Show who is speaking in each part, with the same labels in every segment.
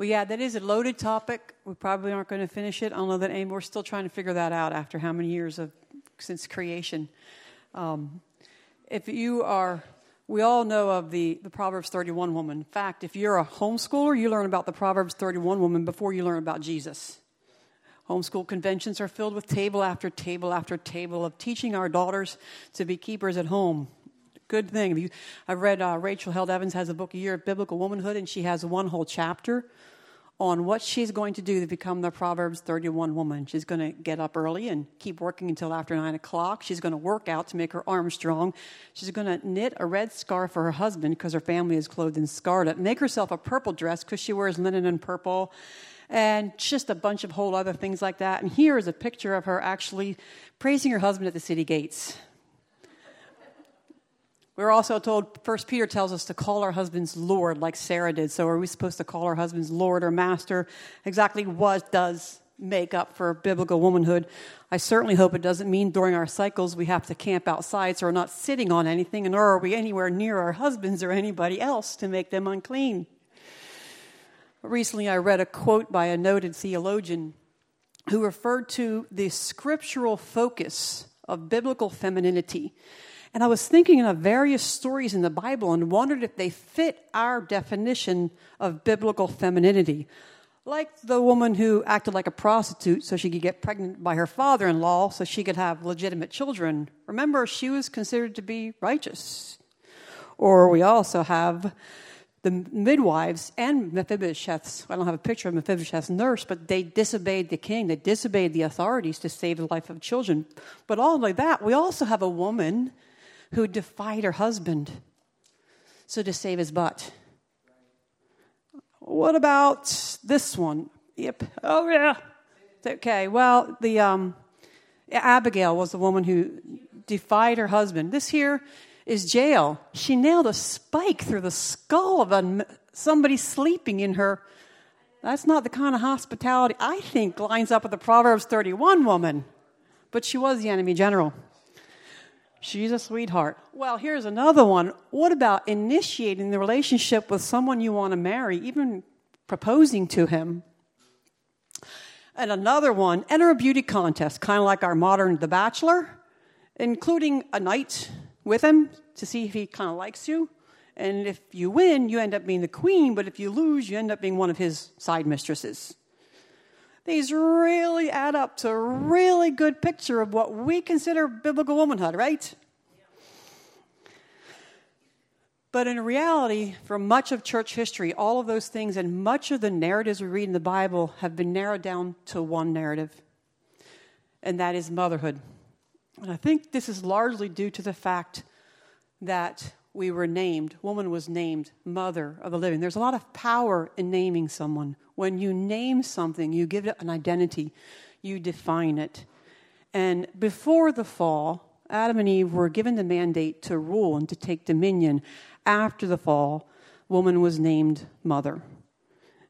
Speaker 1: Well, yeah, that is a loaded topic. We probably aren't going to finish it. I don't know that any. We're still trying to figure that out after how many years of since creation. Um, if you are, we all know of the, the Proverbs 31 woman. In fact, if you're a homeschooler, you learn about the Proverbs 31 woman before you learn about Jesus. Homeschool conventions are filled with table after table after table of teaching our daughters to be keepers at home. Good thing. I've read uh, Rachel Held Evans has a book, A Year of Biblical Womanhood, and she has one whole chapter on what she's going to do to become the Proverbs 31 woman. She's going to get up early and keep working until after 9 o'clock. She's going to work out to make her arms strong. She's going to knit a red scarf for her husband because her family is clothed in scarlet. Make herself a purple dress because she wears linen and purple. And just a bunch of whole other things like that. And here is a picture of her actually praising her husband at the city gates. We're also told, First Peter tells us to call our husbands Lord, like Sarah did. So are we supposed to call our husbands Lord or Master? Exactly what does make up for biblical womanhood? I certainly hope it doesn't mean during our cycles we have to camp outside so we're not sitting on anything, and nor are we anywhere near our husbands or anybody else to make them unclean. Recently, I read a quote by a noted theologian who referred to the scriptural focus of biblical femininity and I was thinking of various stories in the Bible and wondered if they fit our definition of biblical femininity. Like the woman who acted like a prostitute so she could get pregnant by her father in law so she could have legitimate children. Remember, she was considered to be righteous. Or we also have the midwives and Mephibosheth's. I don't have a picture of Mephibosheth's nurse, but they disobeyed the king. They disobeyed the authorities to save the life of children. But all like that, we also have a woman who defied her husband so to save his butt. What about this one? Yep. Oh yeah. Okay. Well, the um, Abigail was the woman who defied her husband. This here is Jael. She nailed a spike through the skull of a, somebody sleeping in her. That's not the kind of hospitality I think lines up with the Proverbs 31 woman. But she was the enemy general. She's a sweetheart. Well, here's another one. What about initiating the relationship with someone you want to marry, even proposing to him? And another one, enter a beauty contest, kind of like our modern The Bachelor, including a night with him to see if he kind of likes you. And if you win, you end up being the queen, but if you lose, you end up being one of his side mistresses. These really add up to a really good picture of what we consider biblical womanhood, right? But in reality, for much of church history, all of those things and much of the narratives we read in the Bible have been narrowed down to one narrative, and that is motherhood. And I think this is largely due to the fact that we were named, woman was named mother of the living. There's a lot of power in naming someone. When you name something, you give it an identity, you define it. And before the fall, Adam and Eve were given the mandate to rule and to take dominion. After the fall, woman was named mother.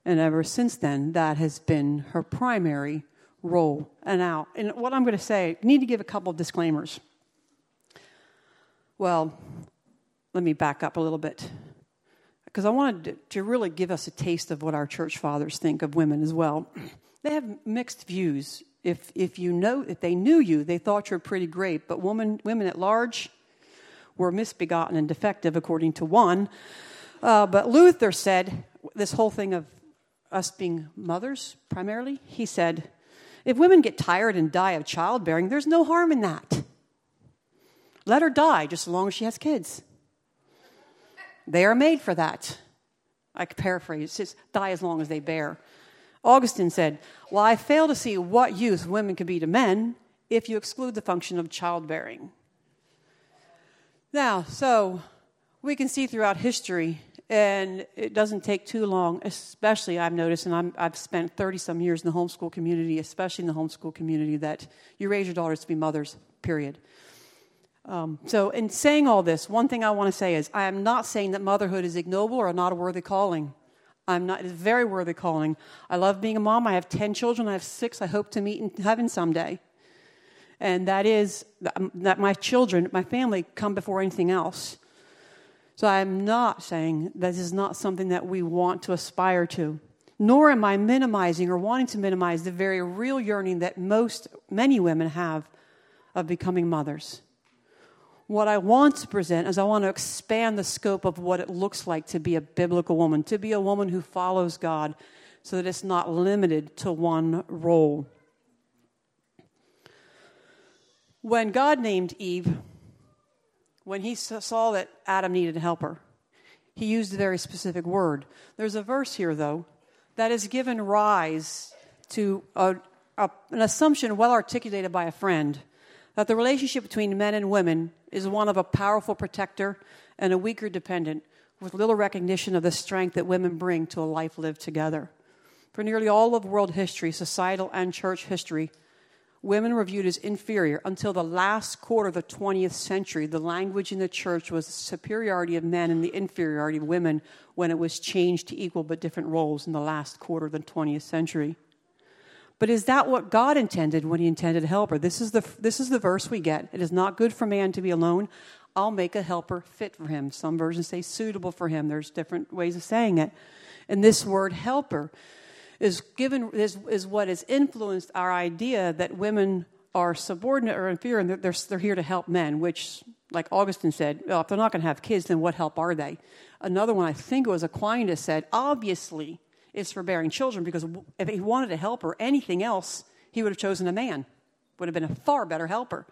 Speaker 1: And ever since then, that has been her primary role. And now, and what I'm going to say, need to give a couple of disclaimers. Well, let me back up a little bit because I wanted to really give us a taste of what our church fathers think of women as well. They have mixed views. If, if you know, if they knew you, they thought you were pretty great, but women, women at large were misbegotten and defective, according to one. Uh, but Luther said this whole thing of us being mothers, primarily, he said, if women get tired and die of childbearing, there's no harm in that. Let her die just as long as she has kids. They are made for that. I paraphrase, it's die as long as they bear. Augustine said, Well, I fail to see what use women can be to men if you exclude the function of childbearing. Now, so we can see throughout history, and it doesn't take too long, especially I've noticed, and i have spent 30 some years in the homeschool community, especially in the homeschool community, that you raise your daughters to be mothers, period. Um, so, in saying all this, one thing I want to say is I am not saying that motherhood is ignoble or not a worthy calling. I'm not, it's a very worthy calling. I love being a mom. I have 10 children. I have six I hope to meet in heaven someday. And that is that my children, my family, come before anything else. So I'm not saying this is not something that we want to aspire to. nor am I minimizing or wanting to minimize the very real yearning that most, many women have of becoming mothers. What I want to present is I want to expand the scope of what it looks like to be a biblical woman, to be a woman who follows God, so that it's not limited to one role. When God named Eve, when he saw that Adam needed a helper, he used a very specific word. There's a verse here, though, that has given rise to a, a, an assumption well articulated by a friend that the relationship between men and women is one of a powerful protector and a weaker dependent, with little recognition of the strength that women bring to a life lived together. For nearly all of world history, societal and church history, women were viewed as inferior until the last quarter of the 20th century. The language in the church was the superiority of men and the inferiority of women when it was changed to equal but different roles in the last quarter of the 20th century. But is that what God intended when He intended a helper? This is the, this is the verse we get. It is not good for man to be alone. I'll make a helper fit for him. Some versions say suitable for him. There's different ways of saying it. And this word helper is given is, is what has influenced our idea that women are subordinate or inferior and they're, they're, they're here to help men, which, like Augustine said, well, if they're not going to have kids, then what help are they? Another one, I think it was Aquinas, said, obviously, it's for bearing children because if he wanted a helper, anything else, he would have chosen a man, would have been a far better helper.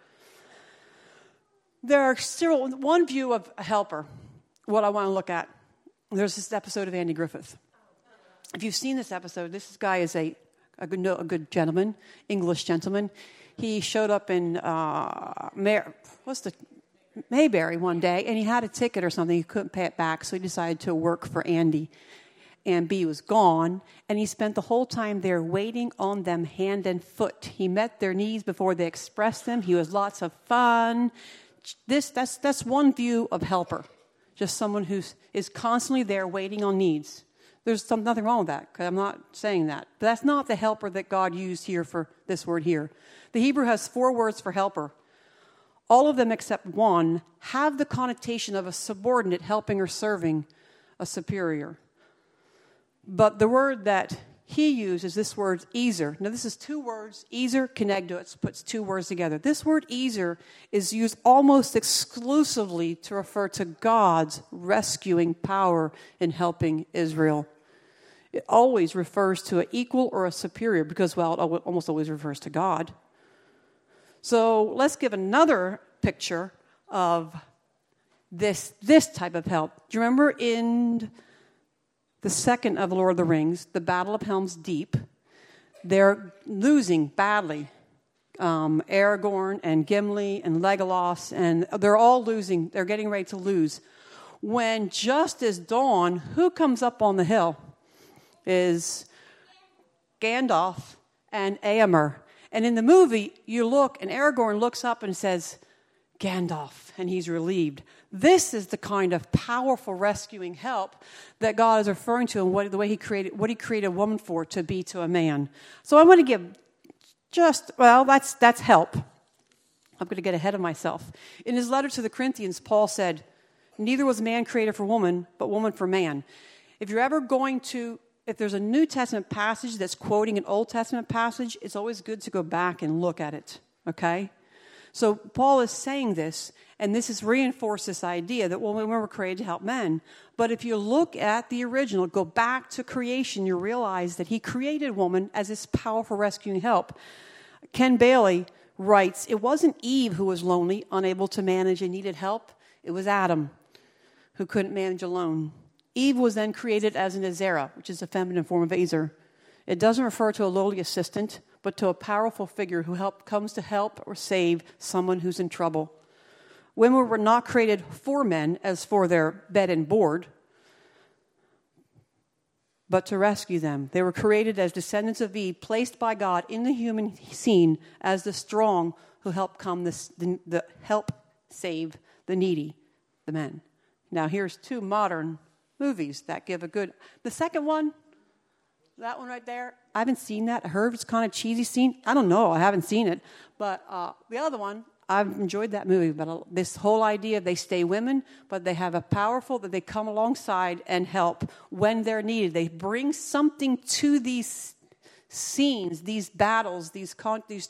Speaker 1: There are still one view of a helper, what I want to look at. There's this episode of Andy Griffith if you've seen this episode, this guy is a, a, good, a good gentleman, English gentleman. He showed up in uh, Mar- what's the Mayberry one day, and he had a ticket or something. He couldn't pay it back, so he decided to work for Andy. And Bee was gone, and he spent the whole time there waiting on them hand and foot. He met their needs before they expressed them. He was lots of fun. This that's that's one view of helper, just someone who is constantly there waiting on needs. There's some, nothing wrong with that, because I'm not saying that. But that's not the helper that God used here for this word here. The Hebrew has four words for helper. All of them except one have the connotation of a subordinate helping or serving a superior. But the word that he uses this word ezer. Now, this is two words. Kenegdo, it puts two words together. This word ezer is used almost exclusively to refer to God's rescuing power in helping Israel it always refers to an equal or a superior because, well, it almost always refers to God. So let's give another picture of this, this type of help. Do you remember in the second of Lord of the Rings, the Battle of Helm's Deep? They're losing badly. Um, Aragorn and Gimli and Legolas, and they're all losing. They're getting ready to lose. When just as dawn, who comes up on the hill? is Gandalf and Éomer. And in the movie, you look, and Aragorn looks up and says, Gandalf, and he's relieved. This is the kind of powerful rescuing help that God is referring to and what, the way he created, what he created a woman for to be to a man. So I want to give just, well, that's, that's help. I'm going to get ahead of myself. In his letter to the Corinthians, Paul said, Neither was man created for woman, but woman for man. If you're ever going to if there's a New Testament passage that's quoting an Old Testament passage, it's always good to go back and look at it, okay? So Paul is saying this, and this has reinforced this idea that well, women were created to help men. But if you look at the original, go back to creation, you realize that he created woman as this powerful rescuing help. Ken Bailey writes, It wasn't Eve who was lonely, unable to manage, and needed help. It was Adam who couldn't manage alone. Eve was then created as an Azera, which is a feminine form of Ezer. It doesn't refer to a lowly assistant, but to a powerful figure who help, comes to help or save someone who's in trouble. Women were not created for men as for their bed and board, but to rescue them. They were created as descendants of Eve, placed by God in the human scene as the strong who help come this, the, the help save the needy, the men. Now here's two modern movies that give a good. The second one, that one right there, I haven't seen that. It's kind of cheesy scene. I don't know. I haven't seen it. But uh, the other one, I've enjoyed that movie, but this whole idea of they stay women, but they have a powerful that they come alongside and help when they're needed. They bring something to these scenes, these battles, these, con- these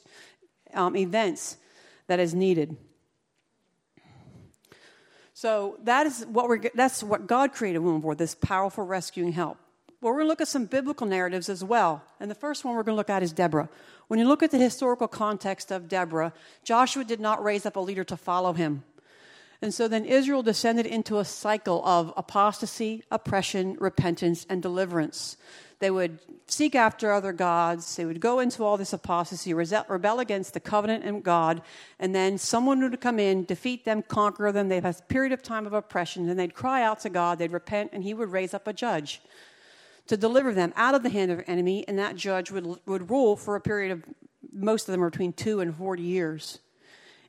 Speaker 1: um, events that is needed. So that is what we're, that's what God created women for, this powerful rescuing help. Well, we're going to look at some biblical narratives as well. And the first one we're going to look at is Deborah. When you look at the historical context of Deborah, Joshua did not raise up a leader to follow him. And so then Israel descended into a cycle of apostasy, oppression, repentance, and deliverance. They would seek after other gods. They would go into all this apostasy, rebel against the covenant and God, and then someone would come in, defeat them, conquer them. They'd have a period of time of oppression, and they'd cry out to God. They'd repent, and He would raise up a judge to deliver them out of the hand of the enemy, and that judge would, would rule for a period of most of them are between two and 40 years.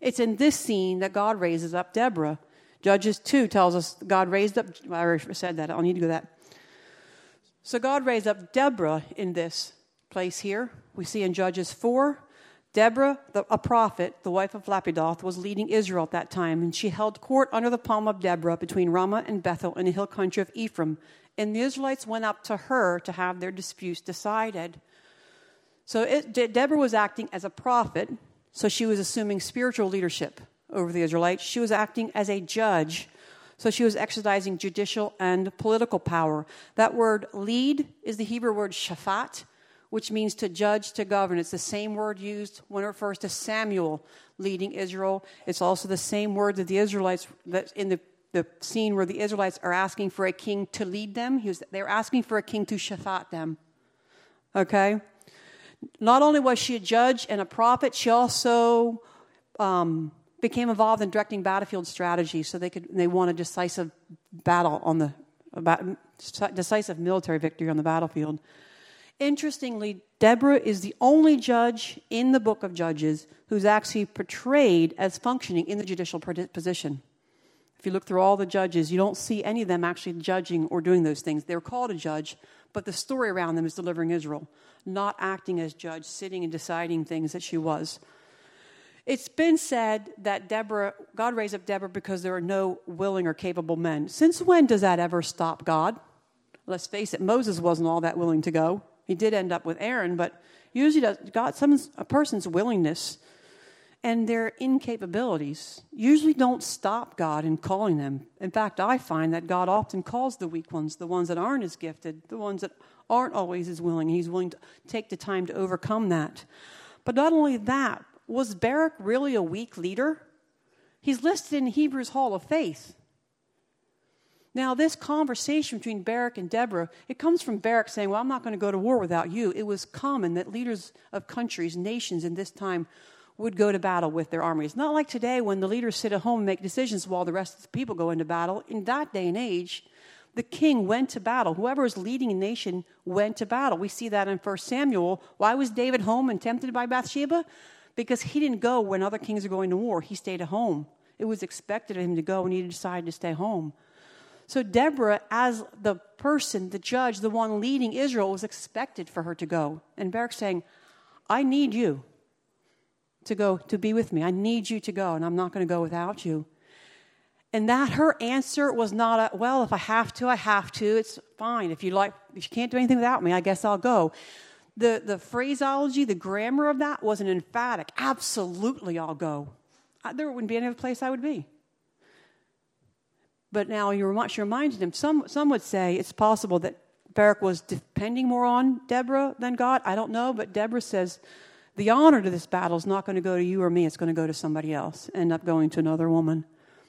Speaker 1: It's in this scene that God raises up Deborah. Judges 2 tells us God raised up, I already said that, I'll need to go that. So God raised up Deborah in this place here. We see in Judges 4, Deborah, the, a prophet, the wife of Lapidoth, was leading Israel at that time, and she held court under the palm of Deborah between Ramah and Bethel in the hill country of Ephraim. And the Israelites went up to her to have their disputes decided. So it, De- Deborah was acting as a prophet, so she was assuming spiritual leadership over the Israelites. She was acting as a judge so she was exercising judicial and political power. That word lead is the Hebrew word shaphat, which means to judge, to govern. It's the same word used when it refers to Samuel leading Israel. It's also the same word that the Israelites, that in the, the scene where the Israelites are asking for a king to lead them, was, they're asking for a king to shaphat them. Okay? Not only was she a judge and a prophet, she also um, became involved in directing battlefield strategy so they could they won a decisive battle on the about, decisive military victory on the battlefield. Interestingly, Deborah is the only judge in the book of Judges who's actually portrayed as functioning in the judicial position. If you look through all the judges, you don't see any of them actually judging or doing those things. They're called a judge, but the story around them is delivering Israel, not acting as judge, sitting and deciding things that she was. It's been said that Deborah, God raised up Deborah because there are no willing or capable men. Since when does that ever stop God? Let's face it, Moses wasn't all that willing to go. He did end up with Aaron, but usually does, God, someone's, a person's willingness and their incapabilities usually don't stop God in calling them. In fact, I find that God often calls the weak ones, the ones that aren't as gifted, the ones that aren't always as willing. He's willing to take the time to overcome that. But not only that, was Barak really a weak leader? He's listed in Hebrews Hall of Faith. Now, this conversation between Barak and Deborah, it comes from Barak saying, Well, I'm not going to go to war without you. It was common that leaders of countries, nations in this time, would go to battle with their armies. Not like today when the leaders sit at home and make decisions while the rest of the people go into battle. In that day and age, the king went to battle. Whoever was leading a nation went to battle. We see that in 1 Samuel. Why was David home and tempted by Bathsheba? because he didn't go when other kings are going to war. He stayed at home. It was expected of him to go, and he decided to stay home. So Deborah, as the person, the judge, the one leading Israel, was expected for her to go. And Barak saying, I need you to go to be with me. I need you to go, and I'm not going to go without you. And that her answer was not a, well, if I have to, I have to. It's fine. If you like, if you can't do anything without me, I guess I'll go the, the phraseology, the grammar of that was an emphatic, absolutely, I'll go. I, there wouldn't be any other place I would be. But now you're much him. Some, some would say it's possible that Barak was depending more on Deborah than God. I don't know, but Deborah says the honor to this battle is not going to go to you or me, it's going to go to somebody else, end up going to another woman.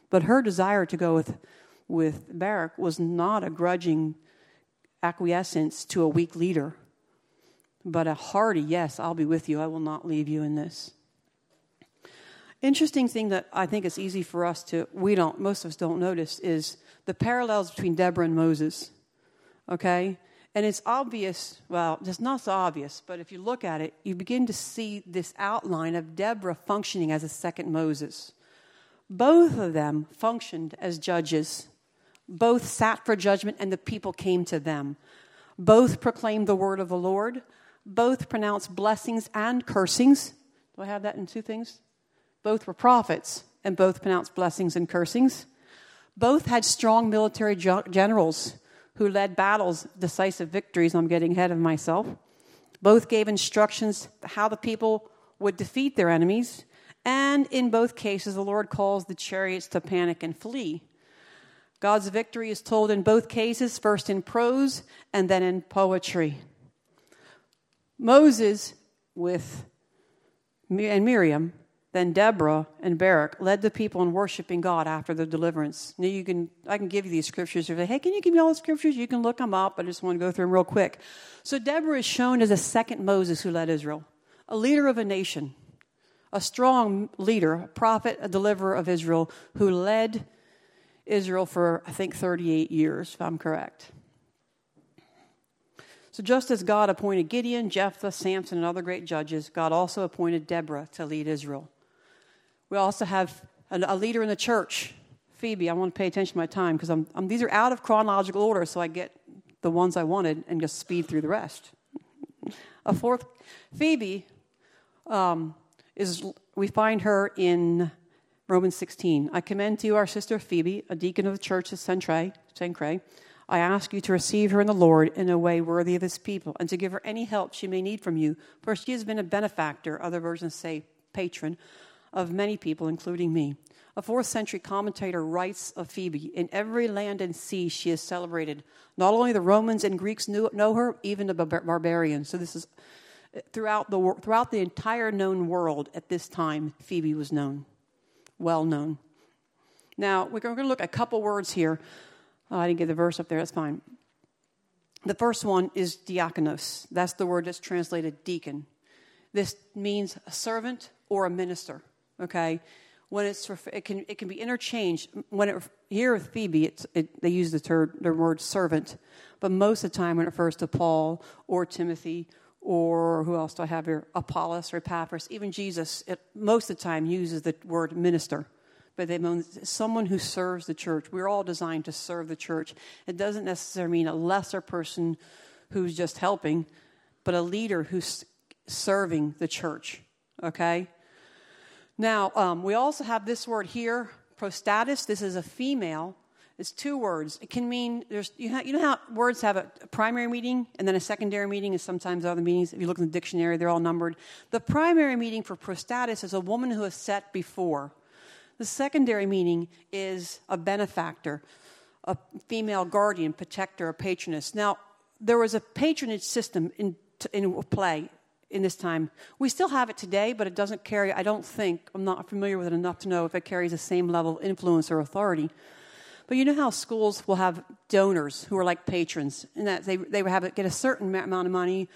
Speaker 1: But her desire to go with, with Barak was not a grudging acquiescence to a weak leader but a hearty, yes, I'll be with you. I will not leave you in this. Interesting thing that I think is easy for us to, we don't, most of us don't notice, is the parallels between Deborah and Moses. Okay? And it's obvious, well, it's not so obvious, but if you look at it, you begin to see this outline of Deborah functioning as a second Moses. Both of them functioned as judges. Both sat for judgment, and the people came to them. Both proclaimed the word of the Lord both pronounced blessings and cursings. Do I have that in two things? Both were prophets, and both pronounced blessings and cursings. Both had strong military generals who led battles, decisive victories. I'm getting ahead of myself. Both gave instructions how the people would defeat their enemies. And in both cases, the Lord calls the chariots to panic and flee. God's victory is told in both cases, first in prose and then in poetry. Moses with and Miriam, then Deborah and Barak led the people in worshiping God after the deliverance. Now you can, I can give you these scriptures. You say, hey, can you give me all the scriptures? You can look them up. I just want to go through them real quick. So Deborah is shown as a second Moses who led Israel, a leader of a nation, a strong leader, a prophet, a deliverer of Israel who led Israel for, I think, 38 years, if I'm correct. So, just as God appointed Gideon, Jephthah, Samson, and other great judges, God also appointed Deborah to lead Israel. We also have a, leader in the church, Phoebe. I want to pay attention to my time because I'm, I'm, these are out of chronological order, so I get the ones I wanted and just speed through the rest. a fourth, Phoebe, um, is we find her in Romans 16. I commend to you our sister Phoebe, a deacon of the church of Cenchreae. I ask you to receive her in the Lord in a way worthy of his people, and to give her any help she may need from you, for she has been a benefactor, other versions say patron, of many people, including me. A fourth century commentator writes of Phoebe In every land and sea she is celebrated. Not only the Romans and Greeks knew, know her, even the barbarians. So this is uh, throughout the, throughout the entire known world at this time, Phoebe was known, well known. Now, we're going to look at a couple words here Oh, I didn't get the verse up there, that's fine. The first one is diakonos. That's the word that's translated deacon. This means a servant or a minister, okay? When it's, it can, it can be interchanged. When it, here with Phoebe, it, they use the, term, the word servant, but most of the time when it refers to Paul or Timothy or who else do I have here? Apollos or Epaphras, even Jesus, it, most of the time uses the word minister but they mean someone who serves the church. We're all designed to serve the church. It doesn't necessarily mean a lesser person who's just helping, but a leader who's serving the church. Okay? Now, um, we also have this word here, prostatis. This is a female. It's two words. It can mean there's you, you know how words have a primary meaning and then a secondary meaning, and sometimes other meanings. If you look in the dictionary, they're all numbered. The primary meaning for prostatis is a woman who is set before. The secondary meaning is a benefactor, a female guardian, protector, a patroness. Now, there was a patronage system in, in play in this time. We still have it today, but it doesn't carry, I don't think, I'm not familiar with it enough to know if it carries the same level of influence or authority. But you know how schools will have donors who are like patrons, and that they, they have get a certain amount of money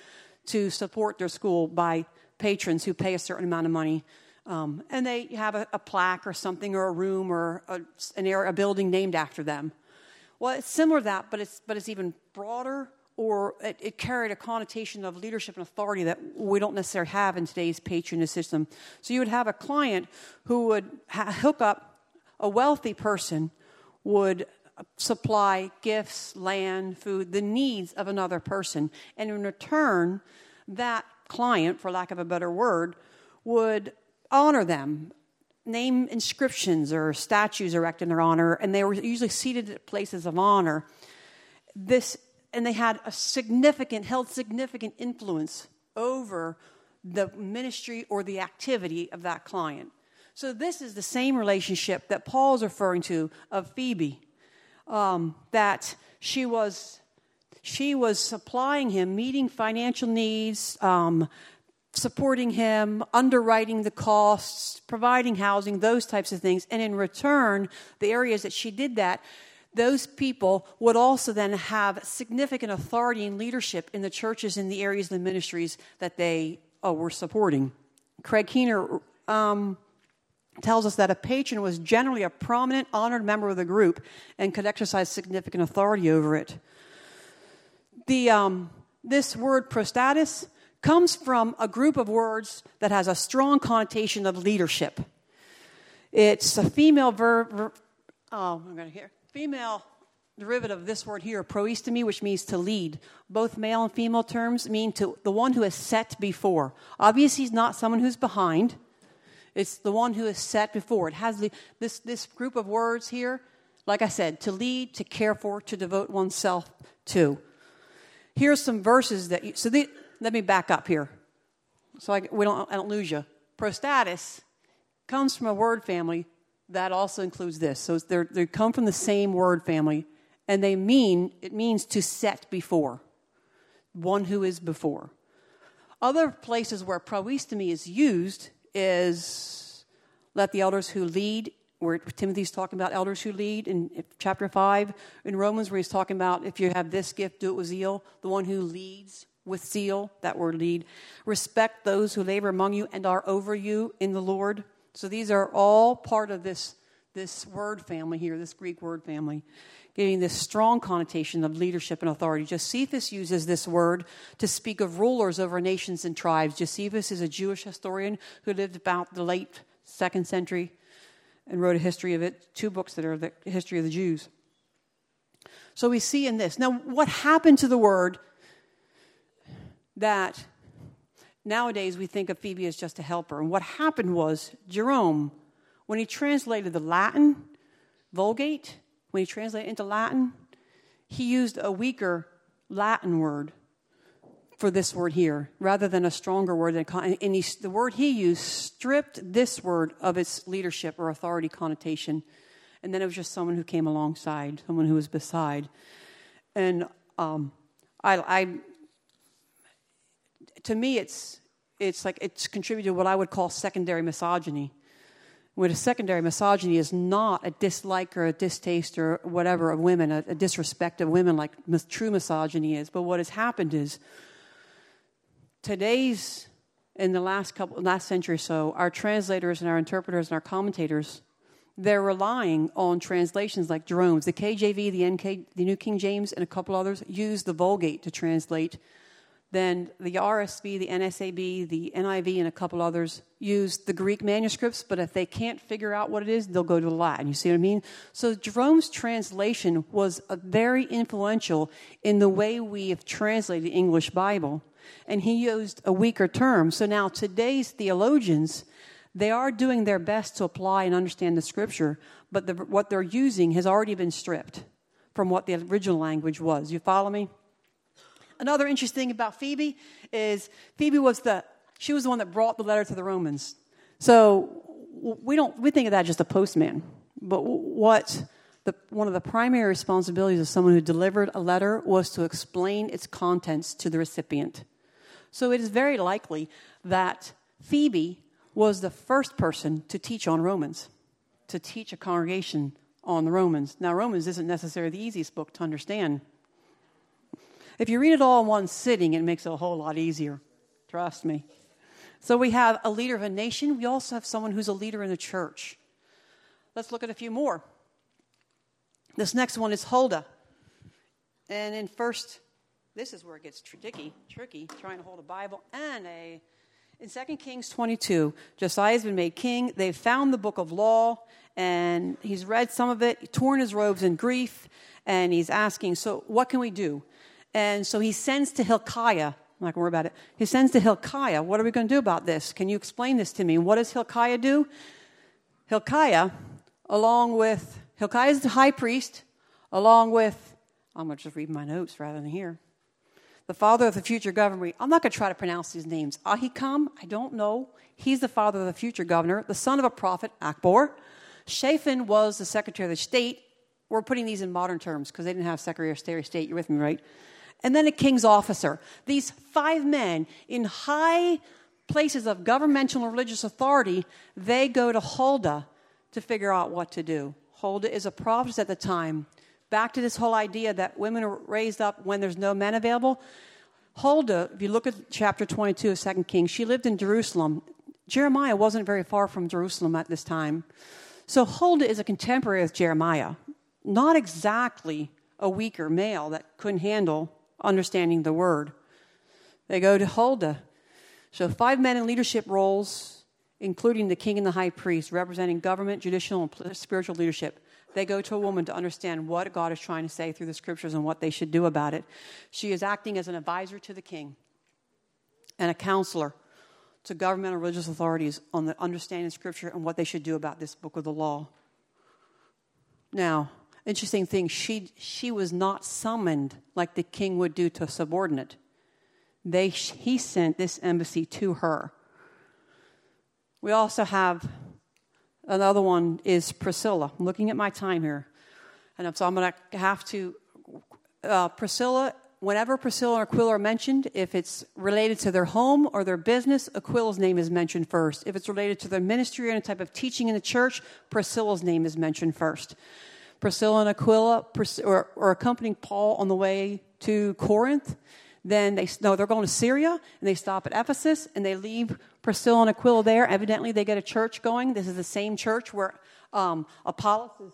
Speaker 1: to support their school by patrons who pay a certain amount of money um, and they have a, a, plaque or something or a room or a, an area, a building named after them. Well, it's similar to that, but it's, but it's even broader or it, it, carried a connotation of leadership and authority that we don't necessarily have in today's patronage system. So you would have a client who would ha- hook up a wealthy person, would supply gifts, land, food, the needs of another person. And in return, that client, for lack of a better word, would honor them, name inscriptions or statues erected in their honor, and they were usually seated at places of honor. This, and they had a significant, held significant influence over the ministry or the activity of that client. So this is the same relationship that Paul's referring to of Phoebe, um, that she was she was supplying him, meeting financial needs, um, supporting him, underwriting the costs, providing housing, those types of things. And in return, the areas that she did that, those people would also then have significant authority and leadership in the churches in the areas of the ministries that they oh, were supporting. Craig Keener um, tells us that a patron was generally a prominent, honored member of the group and could exercise significant authority over it. The, um, this word prostatis comes from a group of words that has a strong connotation of leadership. It's a female verb, ver, oh, I'm going to hear, female derivative of this word here, proistemi, which means to lead. Both male and female terms mean to the one who is set before. Obviously, he's not someone who's behind. It's the one who is set before. It has the, this, this group of words here, like I said, to lead, to care for, to devote oneself to. Here's some verses that you, so the, let me back up here so I, we don't, I don't lose you. Prostatis comes from a word family that also includes this. So they come from the same word family, and they mean, it means to set before, one who is before. Other places where proistemi is used is let the elders who lead, where Timothy's talking about elders who lead in chapter 5. In Romans, where he's talking about if you have this gift, do it with zeal. The one who leads with zeal, that word lead. Respect those who labor among you and are over you in the Lord. So these are all part of this, this word family here, this Greek word family giving this strong connotation of leadership and authority. Josephus uses this word to speak of rulers over nations and tribes. Josephus is a Jewish historian who lived about the late second century and wrote a history of it, two books that are the history of the Jews. So we see in this. Now, what happened to the word that nowadays we think of Phoebe as just a helper? And what happened was Jerome, when he translated the Latin Vulgate, when he translated into Latin, he used a weaker Latin word for this word here rather than a stronger word. And he, the word he used stripped this word of its leadership or authority connotation. And then it was just someone who came alongside, someone who was beside. And um, I, I, to me, it's, it's like it's contributed to what I would call secondary misogyny with a secondary misogyny is not a dislike or a distaste or whatever of women, a, a disrespect of women like mis- true misogyny is. But what has happened is today's, in the last couple, last century or so, our translators and our interpreters and our commentators, they're relying on translations like Jerome's. The KJV, the NK, the New King James, and a couple others use the Vulgate to translate then the RSV, the NASB, the NIV, and a couple others use the Greek manuscripts, but if they can't figure out what it is, they'll go to the Latin. You see what I mean? So Jerome's translation was uh, very influential in the way we have translated the English Bible. And he used a weaker term. So now today's theologians, they are doing their best to apply and understand the scripture, but the, what they're using has already been stripped from what the original language was. You follow me? Another interesting thing about Phoebe is Phoebe was the she was the one that brought the letter to the Romans. So we don't we think of that just a postman, but what the, one of the primary responsibilities of someone who delivered a letter was to explain its contents to the recipient. So it is very likely that Phoebe was the first person to teach on Romans, to teach a congregation on the Romans. Now, Romans isn't necessarily the easiest book to understand. If you read it all in one sitting, it makes it a whole lot easier. Trust me. So we have a leader of a nation. We also have someone who's a leader in the church. Let's look at a few more. This next one is Huldah. And in first, this is where it gets tricky, tricky, trying to hold a Bible and a. In 2 Kings 22, Josiah's been made king. They've found the book of law, and he's read some of it, torn his robes in grief, and he's asking, So, what can we do? And so he sends to Hilkiah. I'm not going to worry about it. He sends to Hilkiah, What are we going to do about this? Can you explain this to me? What does Hilkiah do? Hilkiah, along with, Hilkiah is the high priest, along with, I'm going to just read my notes rather than here. The father of the future governor. I'm not going to try to pronounce these names. Ahikam, I don't know. He's the father of the future governor, the son of a prophet, Akbor. Shaphan was the secretary of the state. We're putting these in modern terms because they didn't have secretary of state. You're with me, right? And then a king's officer. These five men in high places of governmental and religious authority, they go to Huldah to figure out what to do. Huldah is a prophetess at the time. Back to this whole idea that women are raised up when there's no men available. Huldah, if you look at chapter 22 of 2 Kings, she lived in Jerusalem. Jeremiah wasn't very far from Jerusalem at this time. So Huldah is a contemporary of Jeremiah, not exactly a weaker male that couldn't handle understanding the word. They go to Huldah. So, five men in leadership roles, including the king and the high priest, representing government, judicial, and spiritual leadership. They go to a woman to understand what God is trying to say through the scriptures and what they should do about it. She is acting as an advisor to the king and a counselor to governmental religious authorities on the understanding of Scripture and what they should do about this book of the law. Now, interesting thing, she, she was not summoned like the king would do to a subordinate. They, he sent this embassy to her. We also have another one is Priscilla. I'm looking at my time here. And so I'm going to have to. Uh, Priscilla whenever Priscilla and Aquila are mentioned, if it's related to their home or their business, Aquila's name is mentioned first. If it's related to their ministry or any type of teaching in the church, Priscilla's name is mentioned first. Priscilla and Aquila or, are accompanying Paul on the way to Corinth. Then they no, they're going to Syria and they stop at Ephesus and they leave Priscilla and Aquila there. Evidently, they get a church going. This is the same church where um, Apollos is,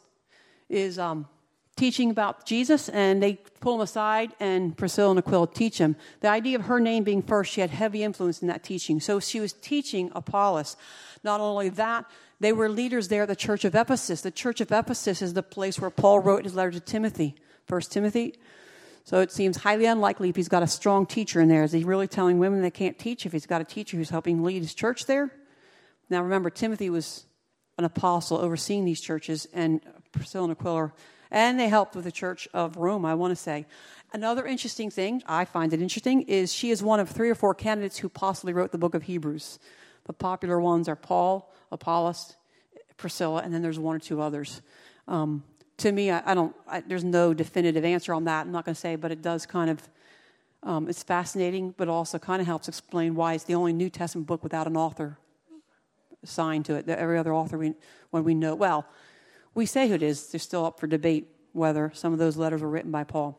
Speaker 1: is um, teaching about Jesus, and they pull him aside, and Priscilla and Aquila teach him. The idea of her name being first, she had heavy influence in that teaching. So she was teaching Apollos. Not only that, they were leaders there at the church of Ephesus. The church of Ephesus is the place where Paul wrote his letter to Timothy, First Timothy. So it seems highly unlikely if he's got a strong teacher in there. Is he really telling women they can't teach if he's got a teacher who's helping lead his church there? Now remember, Timothy was an apostle overseeing these churches, and Priscilla and Aquila and they helped with the Church of Rome, I want to say. Another interesting thing, I find it interesting, is she is one of three or four candidates who possibly wrote the book of Hebrews. The popular ones are Paul, Apollos, Priscilla, and then there's one or two others. Um, to me, I, I don't. I, there's no definitive answer on that. I'm not going to say, but it does kind of. Um, it's fascinating, but also kind of helps explain why it's the only New Testament book without an author assigned to it. Every other author, we, when we know, well, we say who it is. They're still up for debate whether some of those letters were written by Paul.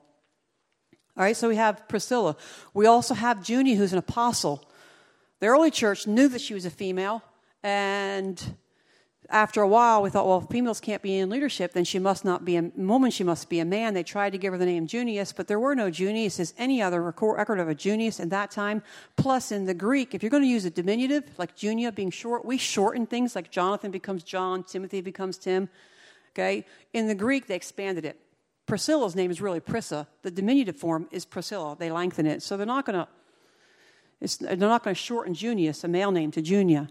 Speaker 1: All right, so we have Priscilla. We also have Junia, who's an apostle. The early church knew that she was a female, and after a while, we thought, well, if females can't be in leadership, then she must not be a woman, she must be a man. They tried to give her the name Junius, but there were no Junius as any other record of a Junius at that time. Plus, in the Greek, if you're going to use a diminutive, like Junia being short, we shorten things like Jonathan becomes John, Timothy becomes Tim. Okay? In the Greek, they expanded it. Priscilla's name is really Prissa. The diminutive form is Priscilla. They lengthen it. So they're not going to they're not going to shorten Junius, a male name, to Junia.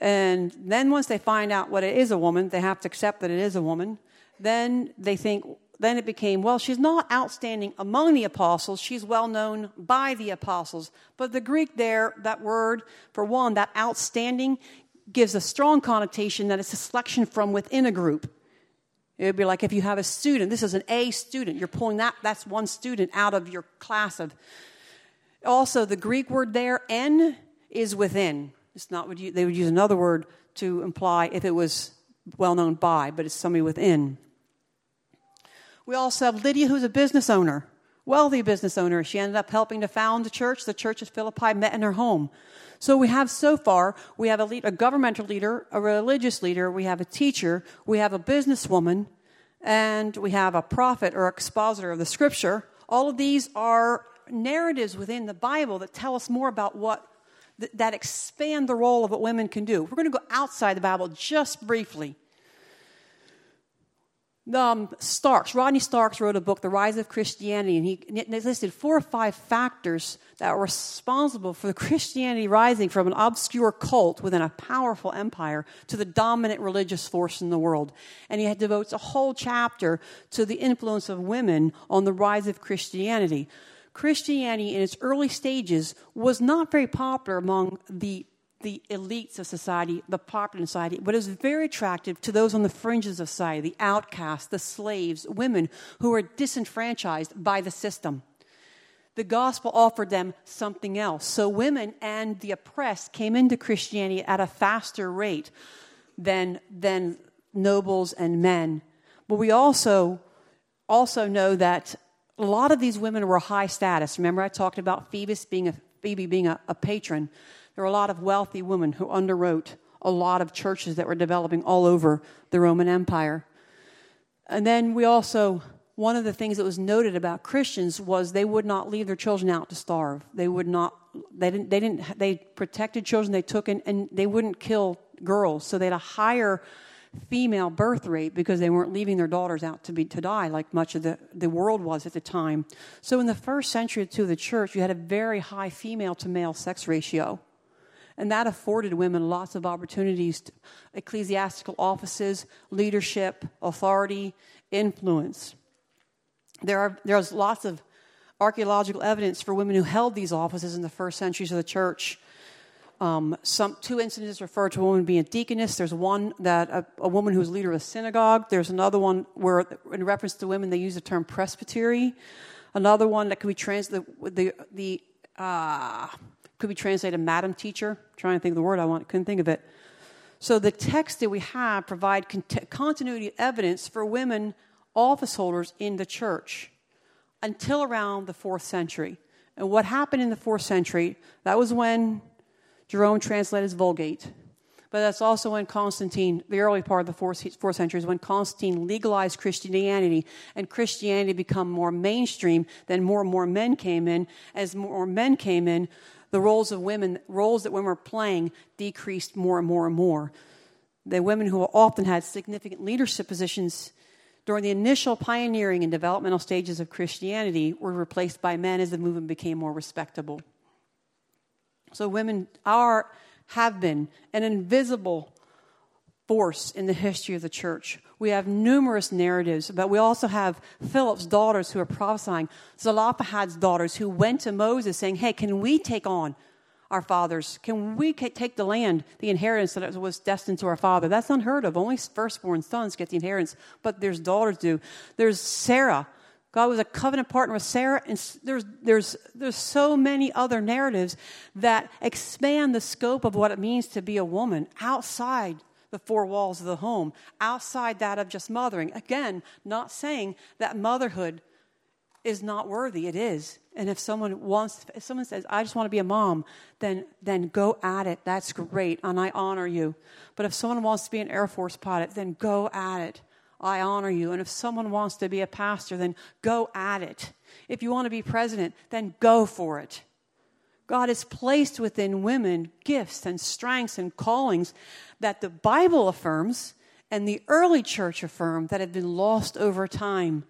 Speaker 1: And then once they find out what it is a woman, they have to accept that it is a woman. Then they think, then it became, well, she's not outstanding among the apostles. She's well known by the apostles. But the Greek there, that word, for one, that outstanding, gives a strong connotation that it's a selection from within a group. It would be like if you have a student, this is an A student, you're pulling that, that's one student out of your class of. Also, the Greek word there, en, is within. It's not what you, they would use another word to imply if it was well known by, but it's somebody within. We also have Lydia, who's a business owner, wealthy business owner. She ended up helping to found the church. The church at Philippi met in her home. So we have so far, we have a, lead, a governmental leader, a religious leader, we have a teacher, we have a businesswoman, and we have a prophet or expositor of the scripture. All of these are narratives within the Bible that tell us more about what that expand the role of what women can do. We're going to go outside the Bible just briefly um, Starks, Rodney Starks wrote a book, The Rise of Christianity, and he listed four or five factors that were responsible for the Christianity rising from an obscure cult within a powerful empire to the dominant religious force in the world. And he devotes a whole chapter to the influence of women on the rise of Christianity. Christianity in its early stages was not very popular among the the elites of society, the popular society, but it was very attractive to those on the fringes of society, the outcasts, the slaves, women who were disenfranchised by the system. The gospel offered them something else. So women and the oppressed came into Christianity at a faster rate than, than nobles and men. But we also, also know that a lot of these women were high status. Remember, I talked about Phoebus being a, Phoebe being a, a patron. There were a lot of wealthy women who underwrote a lot of churches that were developing all over the Roman Empire. And then we also, one of the things that was noted about Christians was they would not leave their children out to starve. They would not, they didn't, they didn't, they protected children they took in, and they wouldn't kill girls. So they had a higher female birth rate because they weren't leaving their daughters out to be to die like much of the, the world was at the time. So in the first century to the church, you had a very high female to male sex ratio. And that afforded women lots of opportunities to ecclesiastical offices, leadership, authority, influence. There are, there's lots of archaeological evidence for women who held these offices in the first centuries of the church. Um, some two incidents refer to a woman being a deaconess. There's one that a, a, woman who was leader of a synagogue. There's another one where, in reference to women, they use the term presbytery. Another one that can be translated the the uh, could be translated madam teacher. I'm trying to think of the word I want. Couldn't think of it. So the text that we have provide cont- continuity evidence for women office holders in the church until around the fourth century. And what happened in the fourth century? That was when Jerome translated his Vulgate. But that's also when Constantine, the early part of the fourth, fourth century, is when Constantine legalized Christianity and Christianity became more mainstream. Then more and more men came in. As more men came in, the roles of women, roles that women were playing, decreased more and more and more. The women who often had significant leadership positions during the initial pioneering and developmental stages of Christianity were replaced by men as the movement became more respectable. So women are, have been an invisible force in the history of the church. We have numerous narratives, but we also have Philip's daughters who are prophesying, Zelophehad's daughters who went to Moses saying, Hey, can we take on our fathers? Can we take the land, the inheritance that was destined to our father? That's unheard of. Only firstborn sons get the inheritance, but there's daughters do. There's Sarah God was a covenant partner with Sarah, and there's, there's, there's so many other narratives that expand the scope of what it means to be a woman outside the four walls of the home, outside that of just mothering. Again, not saying that motherhood is not worthy. It is. And if someone wants, if someone says, I just want to be a mom, then, then go at it. That's great, and I honor you. But if someone wants to be an Air Force pilot, then go at it. I honor you. And if someone wants to be a pastor, then go at it. If you want to be president, then go for it. God has placed within women gifts and strengths and callings that the Bible affirms and the early church affirmed that have been lost over time.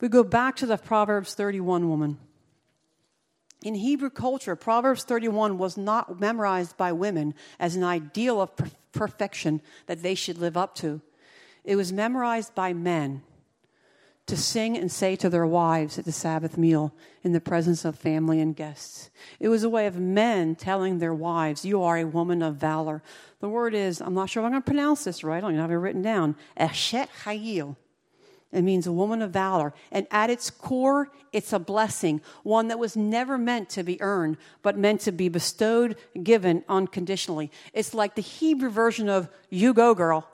Speaker 1: We go back to the Proverbs 31 woman. In Hebrew culture, Proverbs 31 was not memorized by women as an ideal of per- perfection that they should live up to. It was memorized by men to sing and say to their wives at the Sabbath meal in the presence of family and guests. It was a way of men telling their wives, You are a woman of valor. The word is, I'm not sure if I'm going to pronounce this right, I don't even have it written down, Eshet Hayil. It means a woman of valor. And at its core, it's a blessing, one that was never meant to be earned, but meant to be bestowed, given unconditionally. It's like the Hebrew version of, You go, girl.